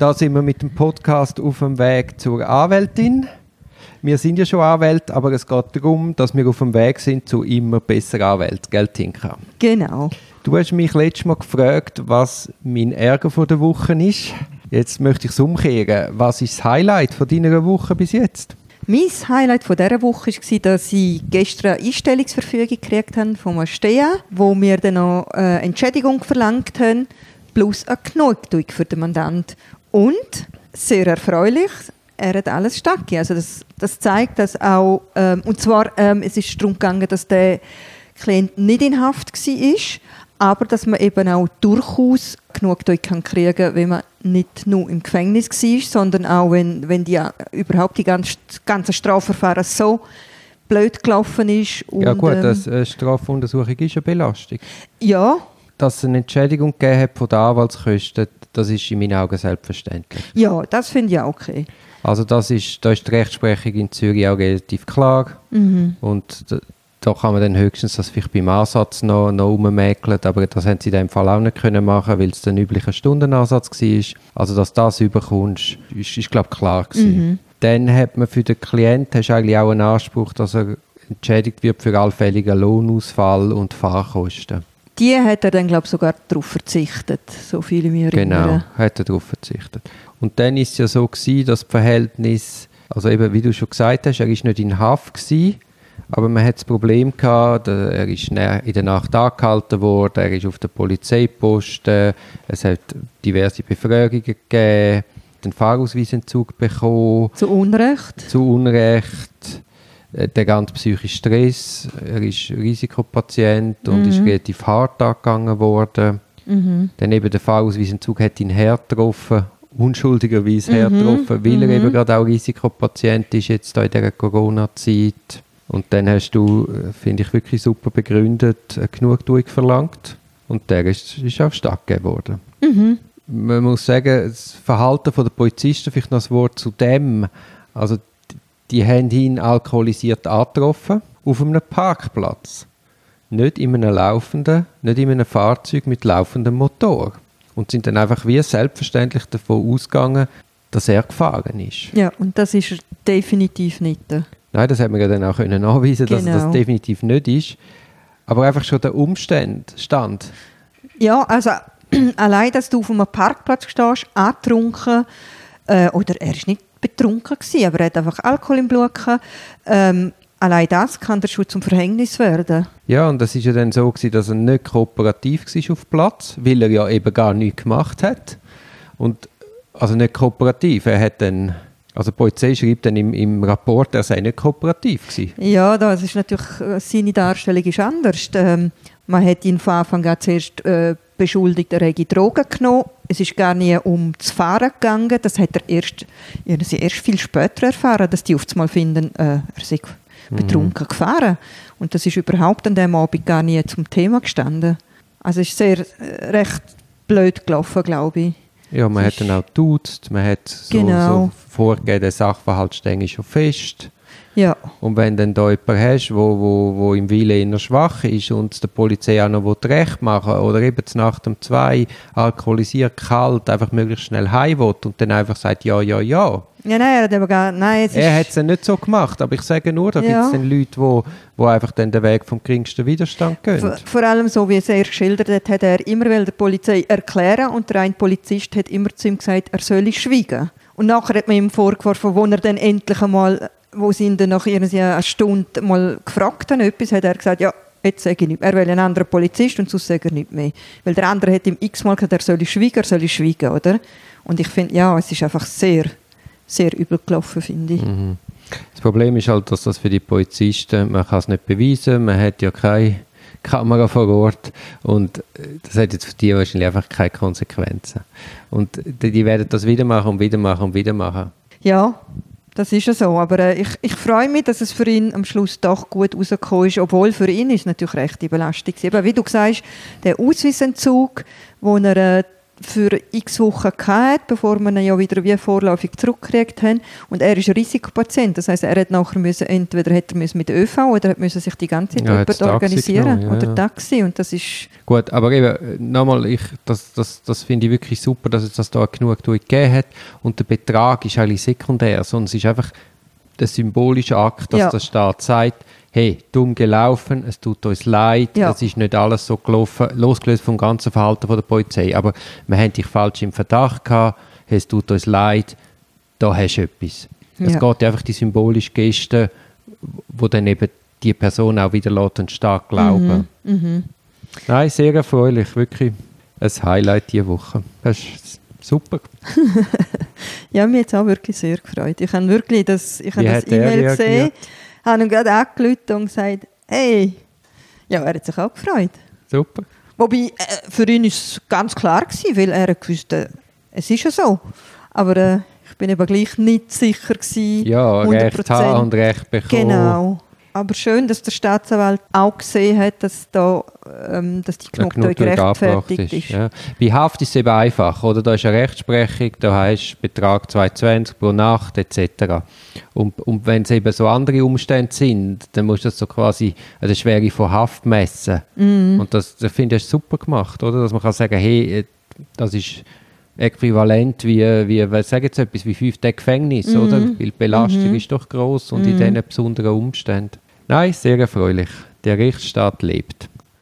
Da sind wir mit dem Podcast auf dem Weg zur Anwältin. Wir sind ja schon Anwälte, aber es geht darum, dass wir auf dem Weg sind zu immer besseren Anwälten, gell, Tinka? Genau. Du hast mich letztes Mal gefragt, was mein Ärger von der Woche ist. Jetzt möchte ich es umkehren. Was ist das Highlight von deiner Woche bis jetzt? Mein Highlight von dieser Woche war, dass ich gestern eine Einstellungsverfügung gekriegt habe vom Astea, wo wir dann noch eine Entschädigung verlangt haben, plus eine Genugtuung für den Mandant. Und, sehr erfreulich, er hat alles stattgegeben. Also das, das zeigt, dass auch, ähm, und zwar, ähm, es ist darum gegangen, dass der Klient nicht in Haft war, aber dass man eben auch durchaus Genugtuung kann kriegen wenn man nicht nur im Gefängnis war, sondern auch, wenn, wenn die, überhaupt die ganze, ganze Strafverfahren so blöd gelaufen ist. Ja gut, das äh, Strafuntersuchung ist eine Belastung. Ja. Dass es eine Entschädigung gegeben hat von den Anwaltskosten, das ist in meinen Augen selbstverständlich. Ja, das finde ich auch okay. Also das ist, da ist die Rechtsprechung in Zürich auch relativ klar. Mhm. Und da, da, kann man dann höchstens das vielleicht beim Ansatz noch, noch ummäkeln, aber das haben sie in dem Fall auch nicht können machen, weil es der übliche Stundenansatz war. Also dass das überkommst, ist, ist glaube ich klar gewesen. Mhm. Dann hat man für den Klienten hast eigentlich auch einen Anspruch, dass er entschädigt wird für allfälligen Lohnausfall und Fahrkosten. Die hat er dann, glaube ich, sogar darauf verzichtet, so viele mir Genau, erinnern. hat er darauf verzichtet. Und dann ist es ja so gewesen, dass das Verhältnis, also eben, wie du schon gesagt hast, er ist nicht in Haft gewesen, aber man hat das Problem gehabt, er ist in der Nacht angehalten worden, er ist auf der Polizeiposten, es hat diverse Befragungen gegeben, den Fahrausweisentzug bekommen. Zu Unrecht? Zu Unrecht. Äh, der ganze psychische Stress, er ist Risikopatient und mhm. ist relativ hart angegangen worden. Mhm. Dann eben der Fahrausweisentzug hat ihn hart getroffen unschuldigerweise mhm. hergetroffen, weil mhm. er eben gerade auch Risikopatient ist jetzt in dieser Corona-Zeit. Und dann hast du, äh, finde ich, wirklich super begründet, eine Genugtuung verlangt. Und der ist, ist auch stattgegeben worden. Mhm. Man muss sagen, das Verhalten der Polizisten, vielleicht noch ein Wort zu dem, also die haben ihn alkoholisiert angetroffen auf einem Parkplatz. Nicht in einem laufenden, nicht in einem Fahrzeug mit laufendem Motor und sind dann einfach wie selbstverständlich davon ausgegangen, dass er gefahren ist. Ja, und das ist er definitiv nicht. Nein, das hat man ja dann auch können nachweisen, genau. dass das definitiv nicht ist. Aber einfach schon der Umstand stand. Ja, also allein, dass du auf einem Parkplatz stehst, angetrunken, äh, oder er ist nicht betrunken gewesen, aber er hat einfach Alkohol im Blut gehabt, ähm, Allein das kann der schon zum Verhängnis werden. Ja, und das ist ja dann so gewesen, dass er nicht kooperativ war auf Platz, weil er ja eben gar nichts gemacht hat. Und also nicht kooperativ, er hat dann also die Polizei schreibt dann im, im Rapport, er sei nicht kooperativ gewesen. Ja, das ist natürlich, äh, seine Darstellung ist anders. Ähm, man hat ihn von Anfang an zuerst äh, beschuldigt, er hätte Drogen genommen. Es ist gar nicht um das Fahren gegangen. Das hat er erst, erst viel später erfahren, dass die auf einmal finden, äh, er sei betrunken mhm. gefahren. Und das ist überhaupt an dem Abend gar nie zum Thema gestanden. Also es ist sehr äh, recht blöd gelaufen, glaube ich. Ja, man es hat dann auch getuzt, man hat so, genau. so vorgegeben, der Sachverhalt stehe schon fest. Ja. Und wenn dann da jemanden hast, wo, wo, wo im Willen eher schwach ist und der Polizei auch noch recht machen oder eben nach dem zwei alkoholisiert, kalt, einfach möglichst schnell heim will und dann einfach sagt, ja, ja, ja. Ja, nein, er hat aber gar, nein, es Er hat es ja nicht so gemacht, aber ich sage nur, da ja. gibt es Leute, wo, wo einfach dann den Weg vom geringsten Widerstand gehen. Vor, vor allem so, wie es er geschildert hat, hat er immer der Polizei erklären und der eine Polizist hat immer zu ihm gesagt, er solle schweigen. Und nachher hat man ihm vorgeworfen, wo er dann endlich einmal wo sie ihn dann nach einer Stunde mal gefragt haben, etwas, hat er gesagt, ja, jetzt sage ich nicht Er will einen anderen Polizist und sonst sage er nicht mehr. Weil der andere hat ihm x-mal gesagt, er soll schweigen, er soll schweigen, oder? Und ich finde, ja, es ist einfach sehr, sehr übel gelaufen, finde ich. Mhm. Das Problem ist halt, dass das für die Polizisten, man kann es nicht beweisen, man hat ja keine Kamera vor Ort und das hat jetzt für die wahrscheinlich einfach keine Konsequenzen. Und die werden das wieder machen und wieder machen und wieder machen. Ja, das ist ja so, aber äh, ich, ich freue mich, dass es für ihn am Schluss doch gut rausgekommen ist, obwohl für ihn ist natürlich recht die Belastung. Eben, wie du sagst, der Ausweisentzug, wo er äh, für x Wochen gehabt, bevor wir ihn ja wieder wie vorläufig zurückgekriegt haben. Und er ist ein Risikopatient. Das heißt, er hat nachher müssen, entweder hätte er müssen mit ÖV oder müssen sich die ganze Zeit Ja, hat's organisieren genommen, ja, oder. Taxi. Und das ist Gut, aber eben, nochmal, ich, das, das, das finde ich wirklich super, dass es das da genug gegeben hat. Und der Betrag ist eigentlich sekundär, sondern es ist einfach der symbolische Akt, dass Ja. der Staat sagt, hey, dumm gelaufen, es tut uns leid, Ja. es ist nicht alles so gelaufen, losgelöst vom ganzen Verhalten von der Polizei. Aber wir haben dich falsch im Verdacht gehabt, hey, es tut uns leid, da hast du etwas. Es Ja. geht einfach die symbolische Geste, wo dann eben die Person auch wieder lässt und stark glauben. mhm. Nein, sehr erfreulich, wirklich ein Highlight diese Woche. Das ist super. Ja, mir hat es auch wirklich sehr gefreut. Ich habe wirklich das, ich habe das E-Mail gesehen, habe ihn gerade angerufen und gesagt, hey, ja, er hat sich auch gefreut. Super. Wobei, äh, für ihn ist es ganz klar gewesen, weil er gewusst, äh, es ist ja so. Aber äh, ich bin eben gleich nicht sicher gewesen. Ja, 100%. Recht haben und Recht bekommen. Genau. Aber schön, dass der Staatsanwalt auch gesehen hat, dass, da, ähm, dass die Genugtuung gerechtfertigt ist. Ja. Bei Haft ist es eben einfach, oder? Da ist eine Rechtsprechung, da heißt Betrag 220 pro Nacht etc. Und, und wenn es eben so andere Umstände sind, dann musst du das so quasi eine Schwere von Haft messen. Mhm. Und das, das finde ich super gemacht, oder? Dass man kann sagen, hey, äh, das ist äquivalent wie, wie was sagen jetzt etwas wie fünf Tage Gefängnis, Mhm. oder? Weil die Belastung ist doch groß und in diesen besonderen Umständen. Nein, sehr erfreulich. Der Rechtsstaat lebt.